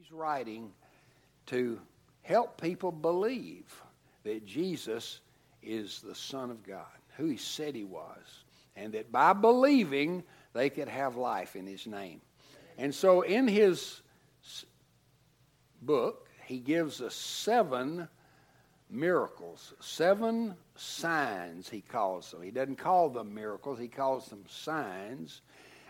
He's writing to help people believe that Jesus is the Son of God, who he said he was, and that by believing they could have life in his name. And so in his book, he gives us seven miracles, seven signs, he calls them. He doesn't call them miracles, he calls them signs.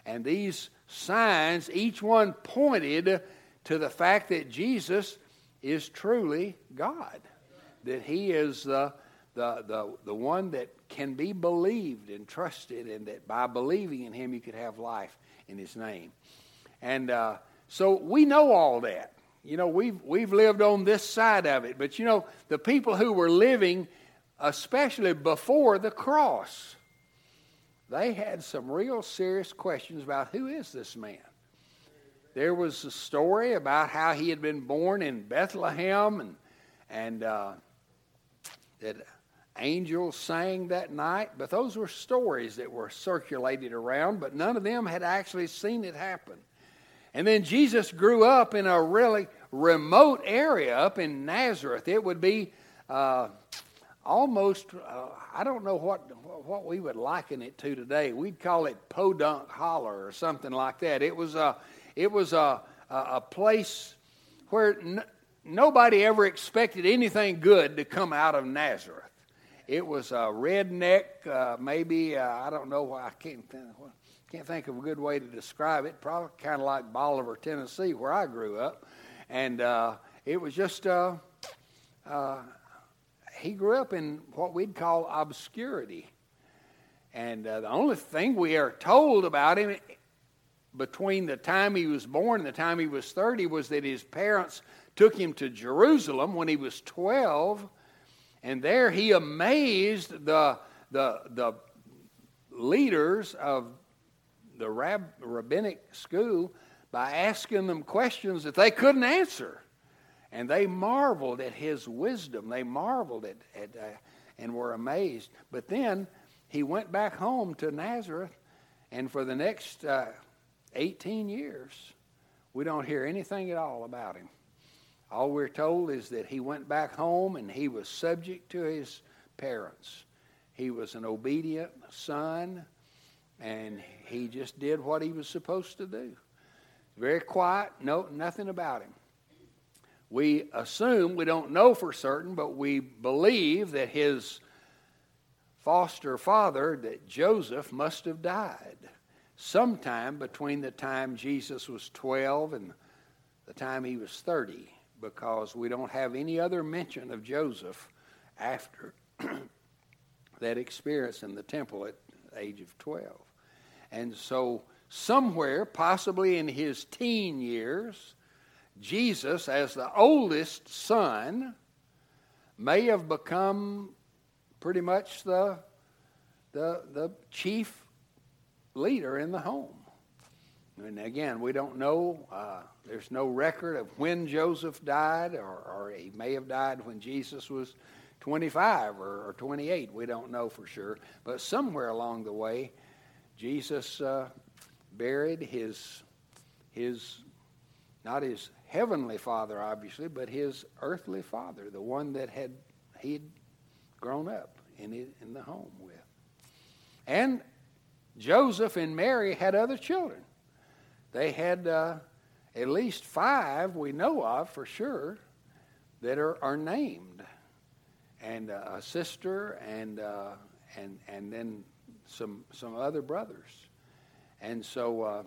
And these signs, each one pointed to the fact that Jesus is truly God, that he is the, the, the, the one that can be believed and trusted, and that by believing in him you could have life in his name. And uh, so we know all that. You know, we've, we've lived on this side of it. But you know, the people who were living, especially before the cross, they had some real serious questions about who is this man? There was a story about how he had been born in Bethlehem and, and uh, that angels sang that night. But those were stories that were circulated around, but none of them had actually seen it happen. And then Jesus grew up in a really remote area up in Nazareth. It would be uh, almost, uh, I don't know what, what we would liken it to today. We'd call it Podunk Holler or something like that. It was a, it was a, a place where n- nobody ever expected anything good to come out of Nazareth. It was a redneck, uh, maybe, uh, I don't know, why I can't think, can't think of a good way to describe it. Probably kind of like Bolivar, Tennessee, where I grew up. And uh, it was just, uh, uh, he grew up in what we'd call obscurity. And uh, the only thing we are told about him between the time he was born and the time he was 30 was that his parents took him to Jerusalem when he was 12. And there he amazed the, the, the leaders of the rab, rabbinic school by asking them questions that they couldn't answer. And they marveled at his wisdom. They marveled at, at uh, and were amazed. But then he went back home to Nazareth, and for the next uh, 18 years, we don't hear anything at all about him. All we're told is that he went back home and he was subject to his parents. He was an obedient son, and he just did what he was supposed to do. Very quiet, no, nothing about him. We assume, we don't know for certain, but we believe that his foster father, that Joseph, must have died sometime between the time Jesus was 12 and the time he was 30, because we don't have any other mention of Joseph after that experience in the temple at age of 12. And so, somewhere, possibly in his teen years, Jesus, as the oldest son, may have become pretty much the, the, the chief leader in the home. And again, we don't know. Uh, there's no record of when Joseph died, or, or, he may have died when Jesus was 25 or, or 28. We don't know for sure. But somewhere along the way, Jesus uh, buried his, his, not his heavenly father, obviously, but his earthly father, the one that had he'd grown up in, in the home with. And Joseph and Mary had other children. They had uh, at least five we know of for sure that are, are named, and uh, a sister, and uh, and and then some some other brothers. And so uh,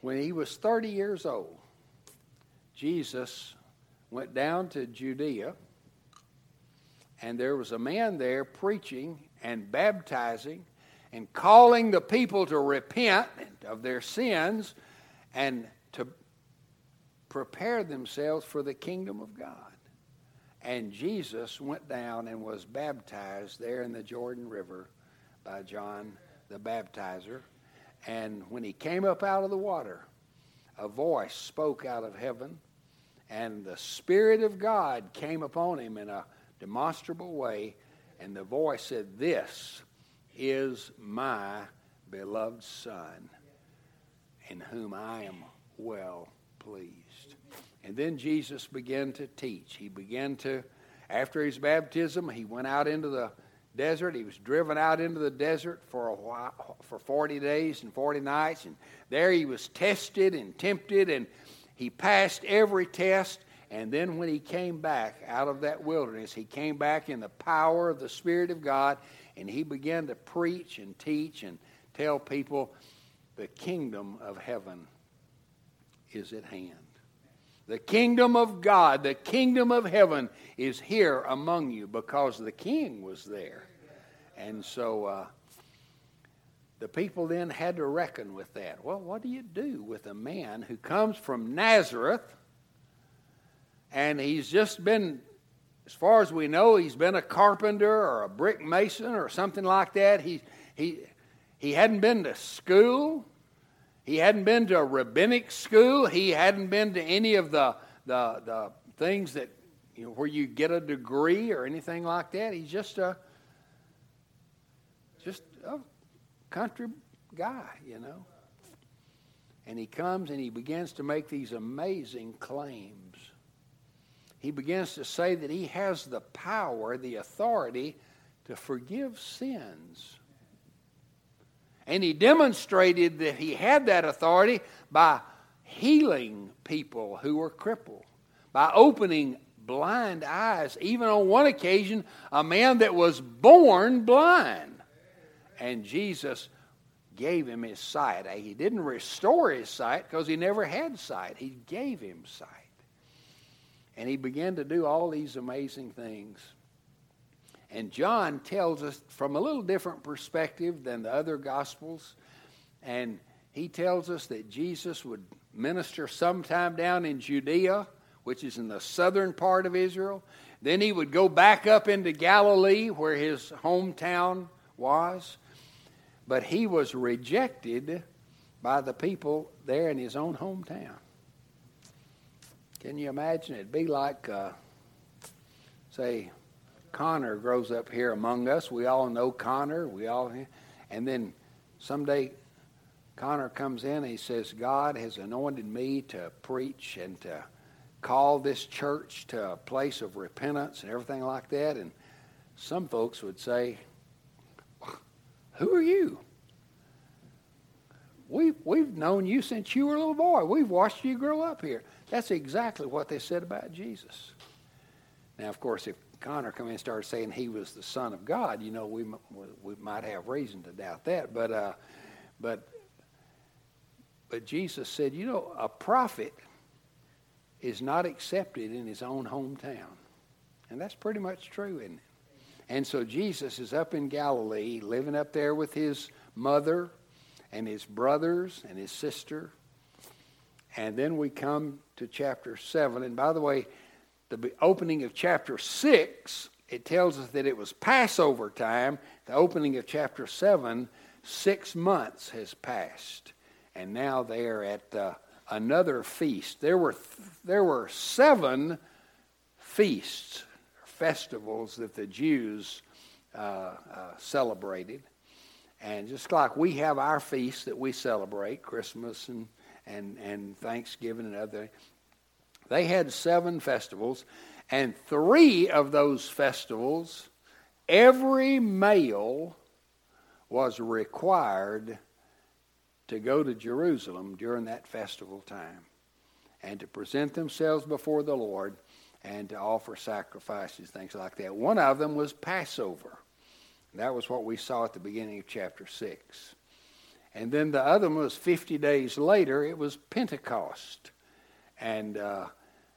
when he was 30 years old, Jesus went down to Judea, and there was a man there preaching and baptizing and calling the people to repent of their sins and to prepare themselves for the kingdom of God. And Jesus went down and was baptized there in the Jordan River by John the Baptizer. And when he came up out of the water, a voice spoke out of heaven, and the Spirit of God came upon him in a demonstrable way. And the voice said, This is my beloved Son, in whom I am well pleased. And then Jesus began to teach. He began to, after his baptism, he went out into the desert. He was driven out into the desert for a while, for 40 days and 40 nights. And there he was tested and tempted, and he passed every test. And then when he came back out of that wilderness, he came back in the power of the Spirit of God, and he began to preach and teach and tell people the kingdom of heaven is at hand. The kingdom of God, the kingdom of heaven is here among you because the king was there. And so uh, the people then had to reckon with that. Well, what do you do with a man who comes from Nazareth and he's just been, as far as we know, he's been a carpenter or a brick mason or something like that? He, he, he hadn't been to school. He hadn't been to a rabbinic school. He hadn't been to any of the, the, the things that, you know, where you get a degree or anything like that. He's just a, just a country guy, you know. And he comes and he begins to make these amazing claims. He begins to say that he has the power, the authority to forgive sins. And he demonstrated that he had that authority by healing people who were crippled, by opening blind eyes. Even on one occasion, a man that was born blind. And Jesus gave him his sight. He didn't restore his sight because he never had sight, he gave him sight. And he began to do all these amazing things. And John tells us from a little different perspective than the other Gospels. And he tells us that Jesus would minister sometime down in Judea, which is in the southern part of Israel. Then he would go back up into Galilee, where his hometown was. But he was rejected by the people there in his own hometown. Can you imagine? It'd be like, uh, say, Connor grows up here among us. We all know Connor. We all, and then someday Connor comes in and he says, God has anointed me to preach and to call this church to a place of repentance and everything like that. And some folks would say, Who are you? We've, we've known you since you were a little boy. We've watched you grow up here. That's exactly what they said about Jesus. Now, of course, if Connor come in and started saying he was the Son of God, you know, we we might have reason to doubt that. But uh, but but Jesus said, you know, a prophet is not accepted in his own hometown, and that's pretty much true, isn't it? And so Jesus is up in Galilee, living up there with his mother and his brothers and his sister. And then we come to chapter 7. And by the way, the opening of chapter 6, it tells us that it was Passover time. The opening of chapter 7, six months has passed. And now they are at uh, another feast. There were, th- there were seven feasts, festivals that the Jews uh, uh, celebrated. And just like we have our feasts that we celebrate, Christmas and, and, and Thanksgiving and other, they had seven festivals, and three of those festivals, every male was required to go to Jerusalem during that festival time and to present themselves before the Lord and to offer sacrifices, things like that. One of them was Passover. That was what we saw at the beginning of chapter 6. And then the other one was 50 days later, it was Pentecost. And uh,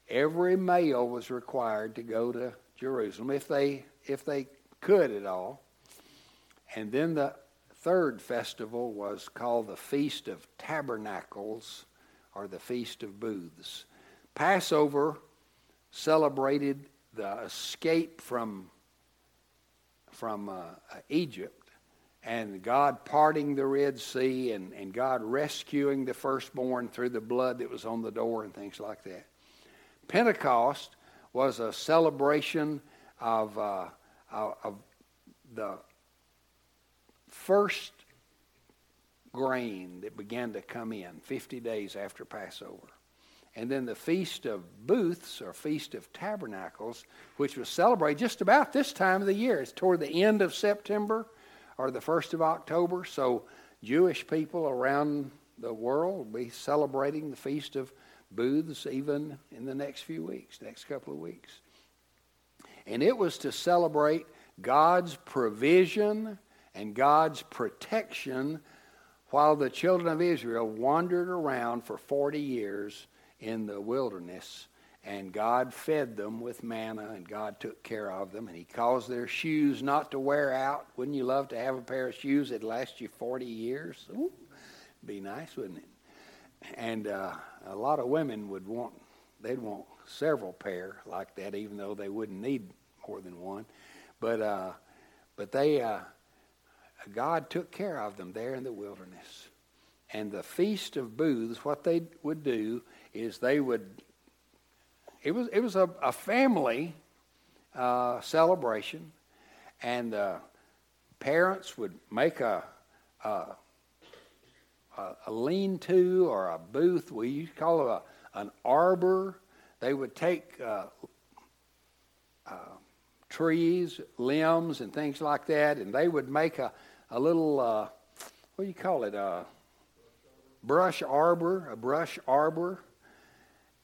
every male was required to go to Jerusalem if they if they could at all. And then the third festival was called the Feast of Tabernacles or the Feast of Booths. Passover celebrated the escape from from uh, Egypt and God parting the Red Sea and, and God rescuing the firstborn through the blood that was on the door and things like that. Pentecost was a celebration of, uh, of the first grain that began to come in 50 days after Passover. and then the Feast of Booths or Feast of Tabernacles, which was celebrated just about this time of the year. It's toward the end of September or the 1st of October. So Jewish people around the world will be celebrating the Feast of Booths even in the next few weeks, next couple of weeks. And it was to celebrate God's provision and God's protection while the children of Israel wandered around for 40 years in the wilderness. And God fed them with manna, and God took care of them, and He caused their shoes not to wear out. Wouldn't you love to have a pair of shoes that last you 40 years? Ooh, be nice, wouldn't it? And uh, a lot of women would want, they'd want several pair like that, even though they wouldn't need more than one. But, uh, but they, uh, God took care of them there in the wilderness. And the Feast of Booths, what they would do is they would, it was, it was a, a family uh, celebration, and uh, parents would make a, a, a lean to or a booth, we used to call it a, an arbor. They would take uh, uh trees, limbs, and things like that, and they would make a, a little, uh, what do you call it, a brush arbor, a brush arbor,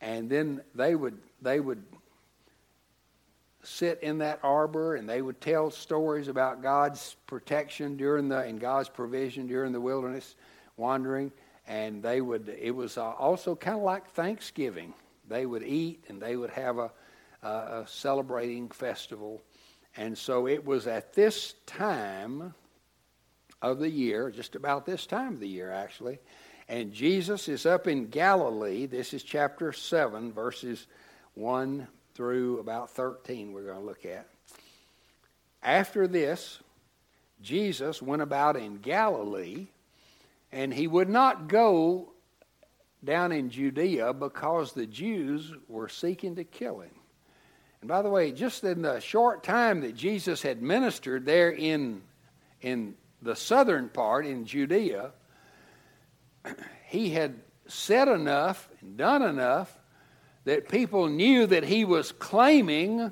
and then they would they would sit in that arbor and they would tell stories about God's protection during the and God's provision during the wilderness wandering. And they would it was uh, also kind of like Thanksgiving. They would eat and they would have a, a celebrating festival. And so it was at this time of the year just about this time of the year actually and Jesus is up in Galilee. This is chapter 7, verses 1 through about 13, we're going to look at. After this, Jesus went about in Galilee, and he would not go down in Judea because the Jews were seeking to kill him. And by the way, just in the short time that Jesus had ministered there in, in the southern part, in Judea, he had said enough and done enough that people knew that he was claiming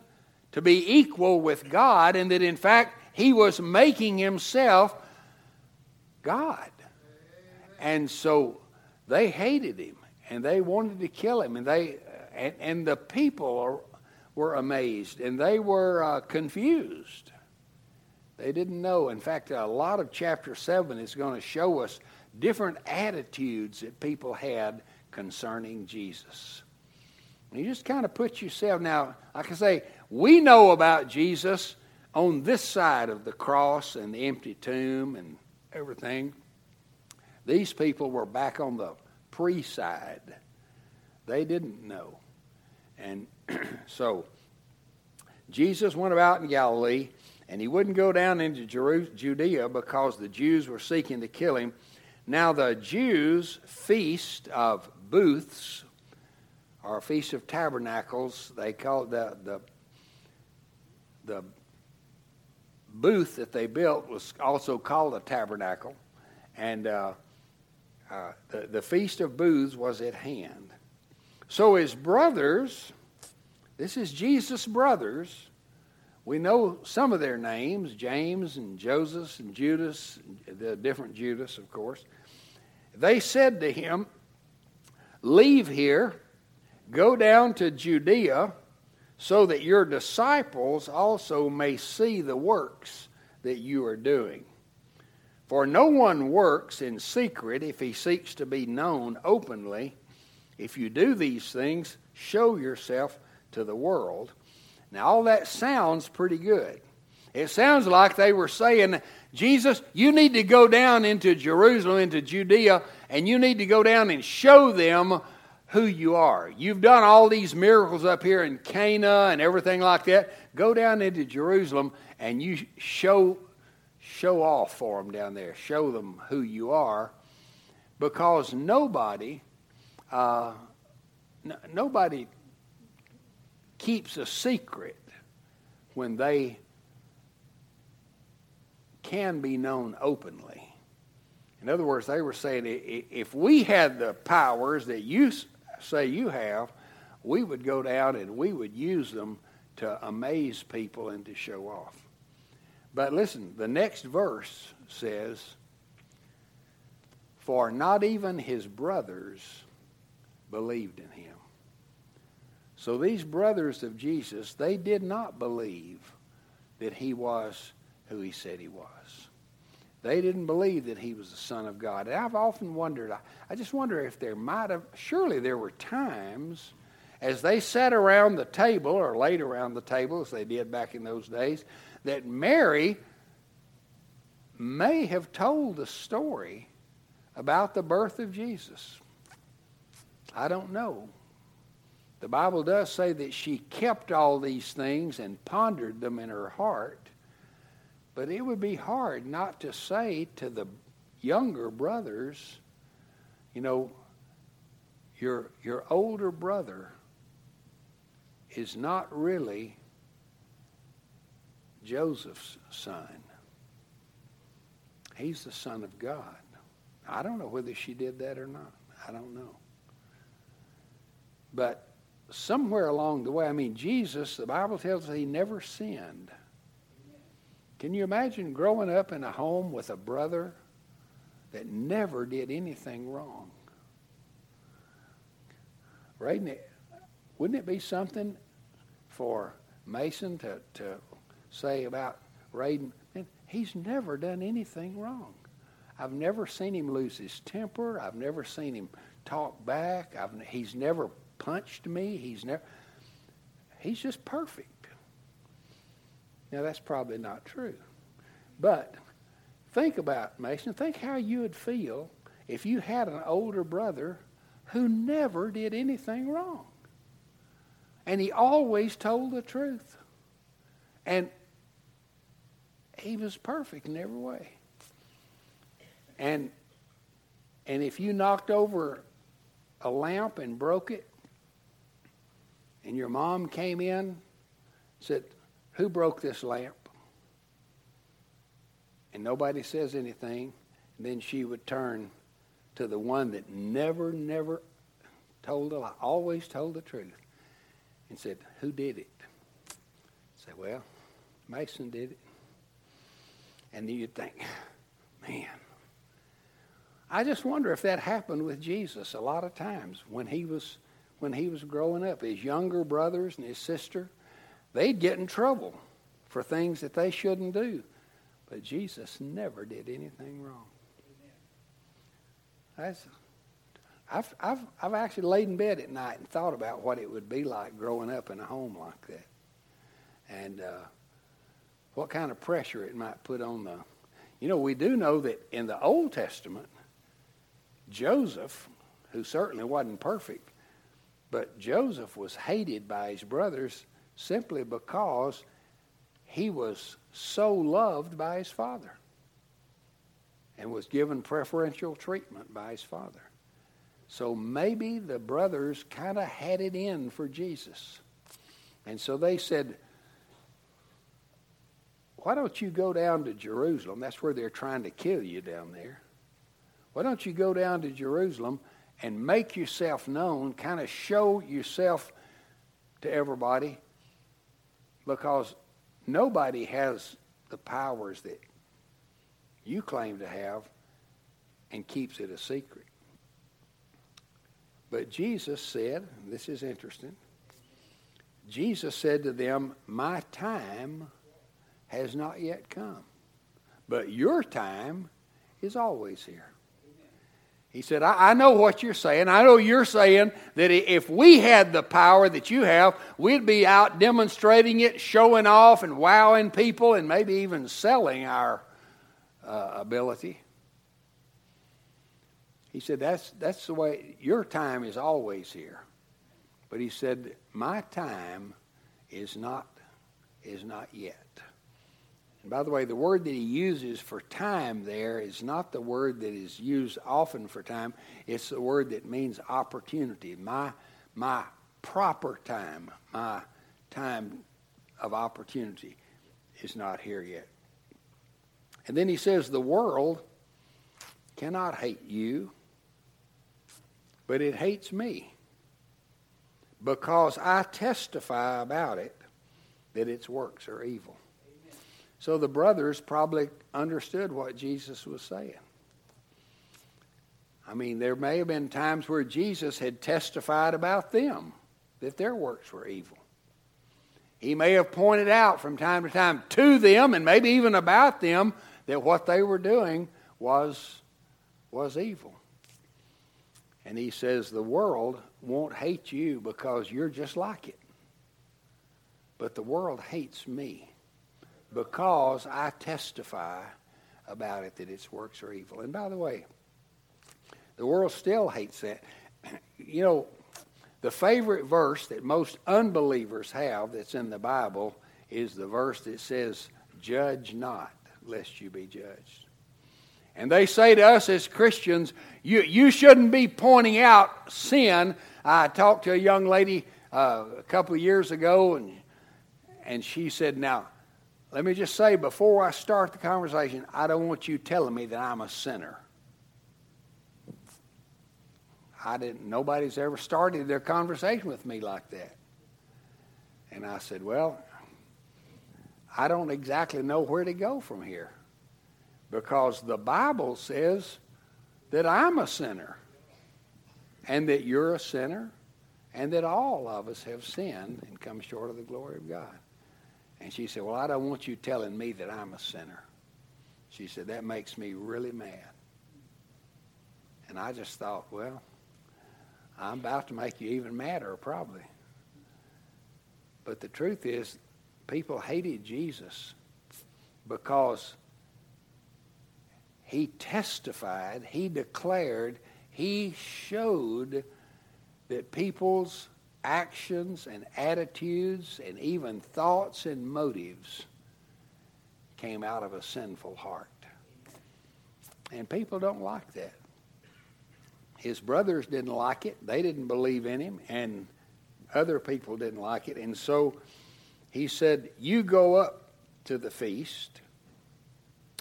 to be equal with God and that in fact he was making himself God. And so they hated him and they wanted to kill him and they and, and the people were amazed and they were uh, confused. They didn't know. In fact, a lot of chapter 7 is going to show us different attitudes that people had concerning Jesus. You just kind of put yourself now, I say, we know about Jesus on this side of the cross and the empty tomb and everything. These people were back on the pre side. They didn't know. And so Jesus went about in Galilee, and he wouldn't go down into Judea because the Jews were seeking to kill him. Now, the Jews' feast of booths, or feast of tabernacles, they call the, the, the booth that they built was also called a tabernacle. And uh, uh, the, the feast of booths was at hand. So his brothers, this is Jesus' brothers, we know some of their names James and Joseph and Judas, the different Judas, of course. They said to him, Leave here, go down to Judea, so that your disciples also may see the works that you are doing. For no one works in secret if he seeks to be known openly. If you do these things, show yourself to the world. Now, all that sounds pretty good. It sounds like they were saying, Jesus, you need to go down into Jerusalem, into Judea, and you need to go down and show them who you are. You've done all these miracles up here in Cana and everything like that. Go down into Jerusalem and you show show off for them down there. Show them who you are, because nobody uh, n- nobody keeps a secret when they can be known openly. In other words, they were saying if we had the powers that you say you have, we would go down and we would use them to amaze people and to show off. But listen, the next verse says, For not even his brothers believed in him. So these brothers of Jesus, they did not believe that he was who he said he was. They didn't believe that he was the Son of God. And I've often wondered, I, I just wonder if there might have, surely there were times as they sat around the table or laid around the table, as they did back in those days, that Mary may have told the story about the birth of Jesus. I don't know. The Bible does say that she kept all these things and pondered them in her heart. But it would be hard not to say to the younger brothers, you know, your, your older brother is not really Joseph's son. He's the son of God. I don't know whether she did that or not. I don't know. But somewhere along the way, I mean, Jesus, the Bible tells us he never sinned. Can you imagine growing up in a home with a brother that never did anything wrong? Wouldn't it, wouldn't it be something for Mason to, to say about Raiden? He's never done anything wrong. I've never seen him lose his temper. I've never seen him talk back. I've, he's never punched me. He's never. He's just perfect. Now that's probably not true, but think about Mason. Think how you would feel if you had an older brother who never did anything wrong, and he always told the truth, and he was perfect in every way. And and if you knocked over a lamp and broke it, and your mom came in, said, Who broke this lamp? And nobody says anything. And then she would turn to the one that never, never told a lie, always told the truth, and said, Who did it? Say, Well, Mason did it. And then you'd think, Man, I just wonder if that happened with Jesus a lot of times when he was when he was growing up. His younger brothers and his sister, they'd get in trouble for things that they shouldn't do. But Jesus never did anything wrong. That's, I've, I've, I've actually laid in bed at night and thought about what it would be like growing up in a home like that. And uh, what kind of pressure it might put on the. You know, we do know that in the Old Testament, Joseph, who certainly wasn't perfect, but Joseph was hated by his brothers simply because he was so loved by his father and was given preferential treatment by his father. So maybe the brothers kind of had it in for Jesus. And so they said, Why don't you go down to Jerusalem? That's where they're trying to kill you down there. Why don't you go down to Jerusalem and make yourself known, kind of show yourself to everybody because nobody has the powers that you claim to have and keeps it a secret. But Jesus said, this is interesting, Jesus said to them, My time has not yet come, but your time is always here. He said, I, I, know what you're saying. I know you're saying that if we had the power that you have, we'd be out demonstrating it, showing off, and wowing people, and maybe even selling our uh, ability. He said, that's, that's the way, your time is always here. But he said, my time is not, is not yet. And by the way, the word that he uses for time there is not the word that is used often for time. It's the word that means opportunity. My, my proper time, my time of opportunity is not here yet. And then he says, The world cannot hate you, but it hates me because I testify about it that its works are evil. So the brothers probably understood what Jesus was saying. I mean, there may have been times where Jesus had testified about them that their works were evil. He may have pointed out from time to time to them and maybe even about them that what they were doing was, was evil. And he says, The world won't hate you because you're just like it. But the world hates me because I testify about it that its works are evil. And by the way, the world still hates that. You know, the favorite verse that most unbelievers have that's in the Bible is the verse that says, Judge not, lest you be judged. And they say to us as Christians, you, you shouldn't be pointing out sin. I talked to a young lady uh, a couple of years ago, and, and she said, Now, let me just say before I start the conversation, I don't want you telling me that I'm a sinner. I didn't, nobody's ever started their conversation with me like that. And I said, Well, I don't exactly know where to go from here because the Bible says that I'm a sinner and that you're a sinner and that all of us have sinned and come short of the glory of God. And she said, Well, I don't want you telling me that I'm a sinner. She said, That makes me really mad. And I just thought, Well, I'm about to make you even madder, probably. But the truth is, people hated Jesus because he testified, he declared, he showed that people's actions and attitudes and even thoughts and motives came out of a sinful heart. And people don't like that. His brothers didn't like it. They didn't believe in him, and other people didn't like it. And so he said, You go up to the feast.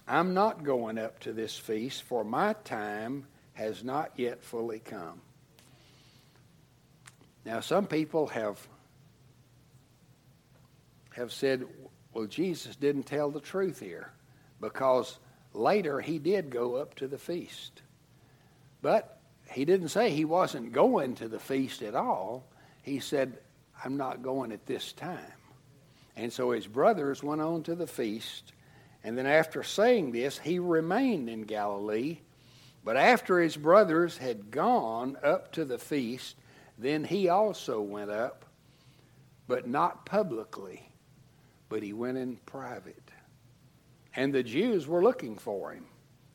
I'm not going up to this feast, for my time has not yet fully come. Now, some people have, have said, well, Jesus didn't tell the truth here because later he did go up to the feast. But he didn't say he wasn't going to the feast at all. He said, I'm not going at this time. And so his brothers went on to the feast. And then after saying this, he remained in Galilee. But after his brothers had gone up to the feast, then he also went up, but not publicly, but he went in private. And the Jews were looking for him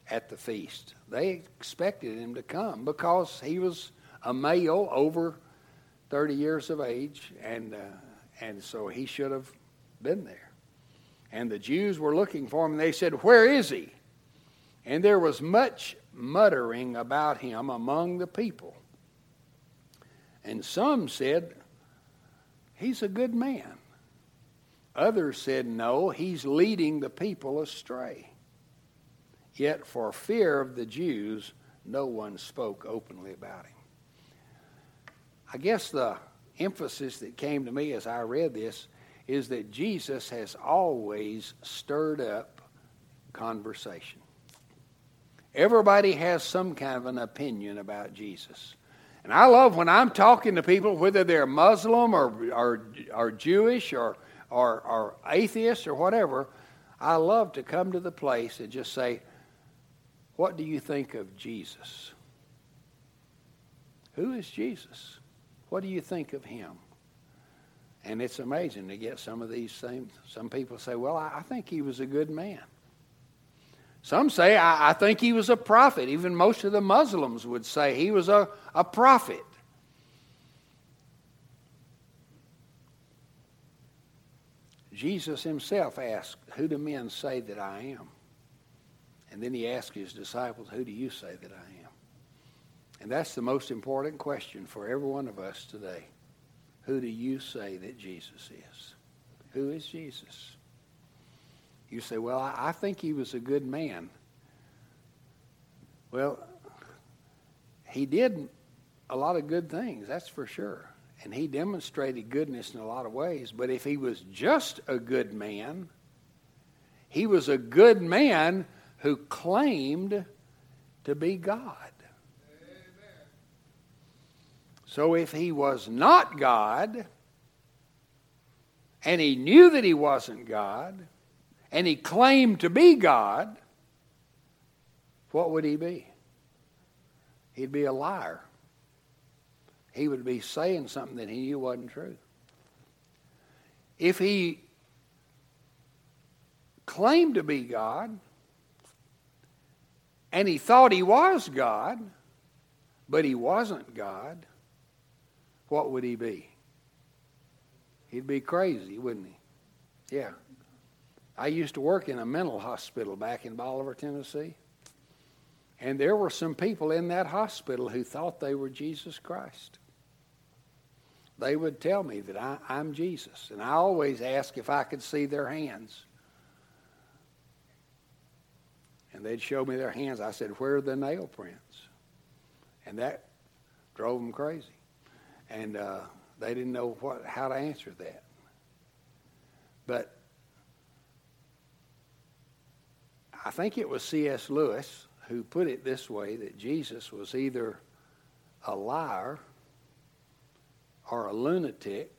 at the feast. They expected him to come because he was a male over 30 years of age, and, uh, and so he should have been there. And the Jews were looking for him, and they said, Where is he? And there was much muttering about him among the people. And some said, He's a good man. Others said, No, he's leading the people astray. Yet for fear of the Jews, no one spoke openly about him. I guess the emphasis that came to me as I read this is that Jesus has always stirred up conversation. Everybody has some kind of an opinion about Jesus. And I love when I'm talking to people, whether they're Muslim or, or, or Jewish or, or, or atheist or whatever, I love to come to the place and just say, what do you think of Jesus? Who is Jesus? What do you think of him? And it's amazing to get some of these things. Some people say, well, I think he was a good man. Some say, I, I think he was a prophet. Even most of the Muslims would say he was a, a prophet. Jesus himself asked, Who do men say that I am? And then he asked his disciples, Who do you say that I am? And that's the most important question for every one of us today. Who do you say that Jesus is? Who is Jesus? You say, Well, I, think he was a good man. Well, he did a lot of good things, that's for sure. and he demonstrated goodness in a lot of ways. But if he was just a good man, he was a good man who claimed to be God. So if he was not God, and he knew that he wasn't God, and he claimed to be God, what would he be? He'd be a liar. He would be saying something that he knew wasn't true. If he claimed to be God, and he thought he was God, but he wasn't God, what would he be? He'd be crazy, wouldn't he? Yeah. I used to work in a mental hospital back in Bolivar, Tennessee. And there were some people in that hospital who thought they were Jesus Christ. They would tell me that I, am Jesus. And I always ask if I could see their hands. And they'd show me their hands. I said, Where are the nail prints? And that drove them crazy and uh, they didn't know what how to answer that. But I think it was C.S. Lewis who put it this way that Jesus was either a liar or a lunatic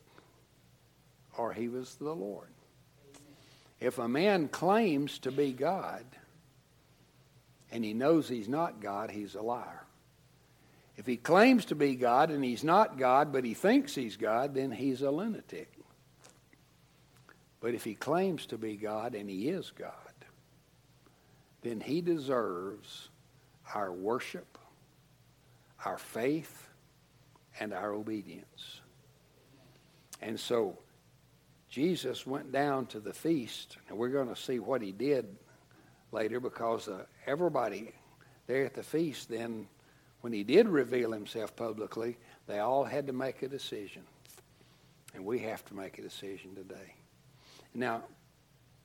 or he was the Lord. If a man claims to be God and he knows he's not God, he's a liar. If he claims to be God and he's not God, but he thinks he's God, then he's a lunatic. But if he claims to be God and he is God, then he deserves our worship, our faith, and our obedience. And so Jesus went down to the feast, and we're going to see what he did later because uh, everybody there at the feast then when he did reveal himself publicly, they all had to make a decision. And we have to make a decision today. Now,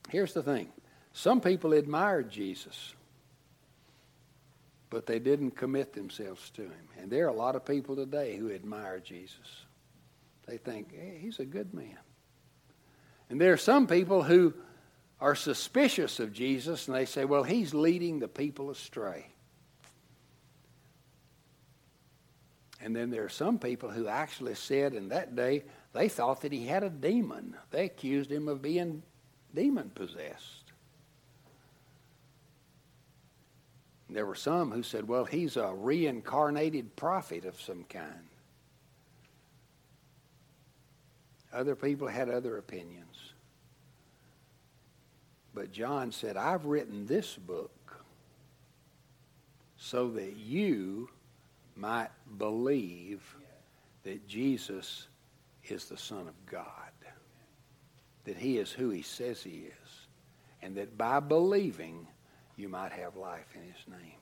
here's the thing some people admired Jesus, but they didn't commit themselves to him. And there are a lot of people today who admire Jesus. They think, hey, he's a good man. And there are some people who are suspicious of Jesus and they say, well, he's leading the people astray. And then there are some people who actually said in that day they thought that he had a demon. They accused him of being demon possessed. There were some who said, well, he's a reincarnated prophet of some kind. Other people had other opinions. But John said, I've written this book so that you might believe that Jesus is the Son of God, that he is who he says he is, and that by believing you might have life in his name.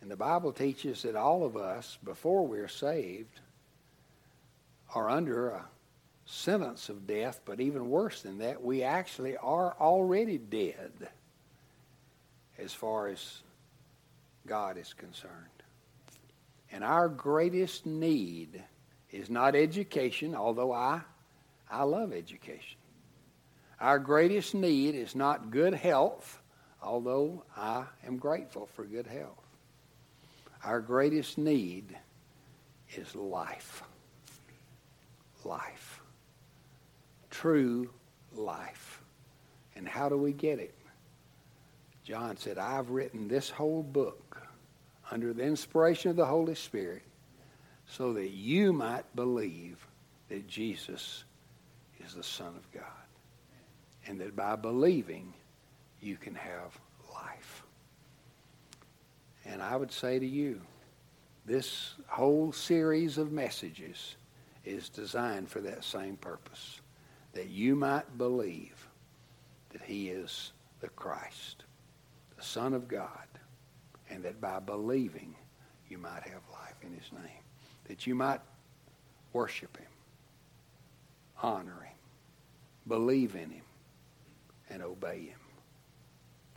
And the Bible teaches that all of us, before we're saved, are under a sentence of death, but even worse than that, we actually are already dead as far as God is concerned. And our greatest need is not education, although I, I love education. Our greatest need is not good health, although I am grateful for good health. Our greatest need is life. Life. True life. And how do we get it? John said, I've written this whole book under the inspiration of the Holy Spirit so that you might believe that Jesus is the Son of God. And that by believing, you can have life. And I would say to you, this whole series of messages is designed for that same purpose that you might believe that he is the Christ, the Son of God, and that by believing you might have life in his name, that you might worship him, honor him, believe in him, and obey him.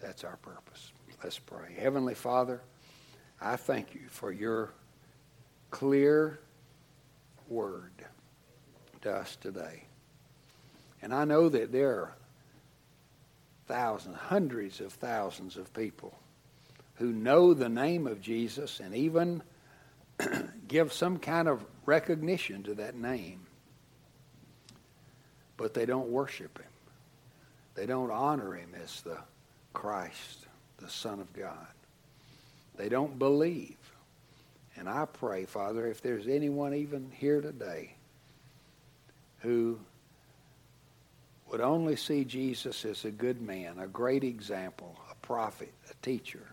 That's our purpose. Let's pray. Heavenly Father, I thank you for your clear word to us today. And I know that there are thousands, hundreds of thousands of people who know the name of Jesus and even give some kind of recognition to that name. But they don't worship him. They don't honor him as the Christ, the Son of God. They don't believe. And I pray, Father, if there's anyone even here today who would only see Jesus as a good man, a great example, a prophet, a teacher,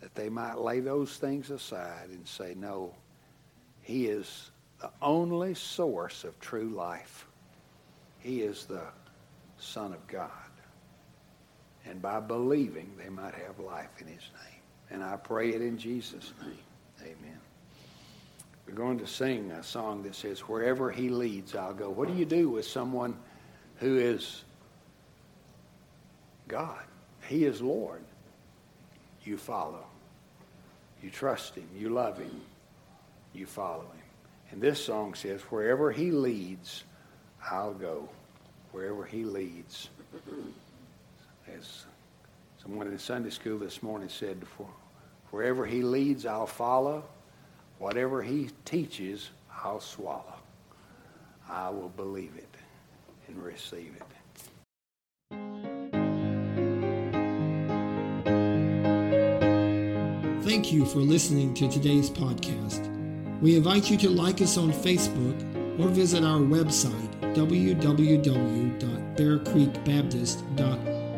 that they might lay those things aside and say, no, he is the only source of true life. He is the Son of God. And by believing, they might have life in his name. And I pray it in Jesus' name. Amen. We're going to sing a song that says, Wherever he leads, I'll go. What do you do with someone who is God? He is Lord. You follow. You trust him. You love him. You follow him. And this song says, Wherever he leads, I'll go. Wherever he leads. As someone in Sunday school this morning said, Wherever he leads, I'll follow. Whatever he teaches, I'll swallow. I will believe it and receive it. Thank you for listening to today's podcast. We invite you to like us on Facebook or visit our website www.bearcreekbaptist.org.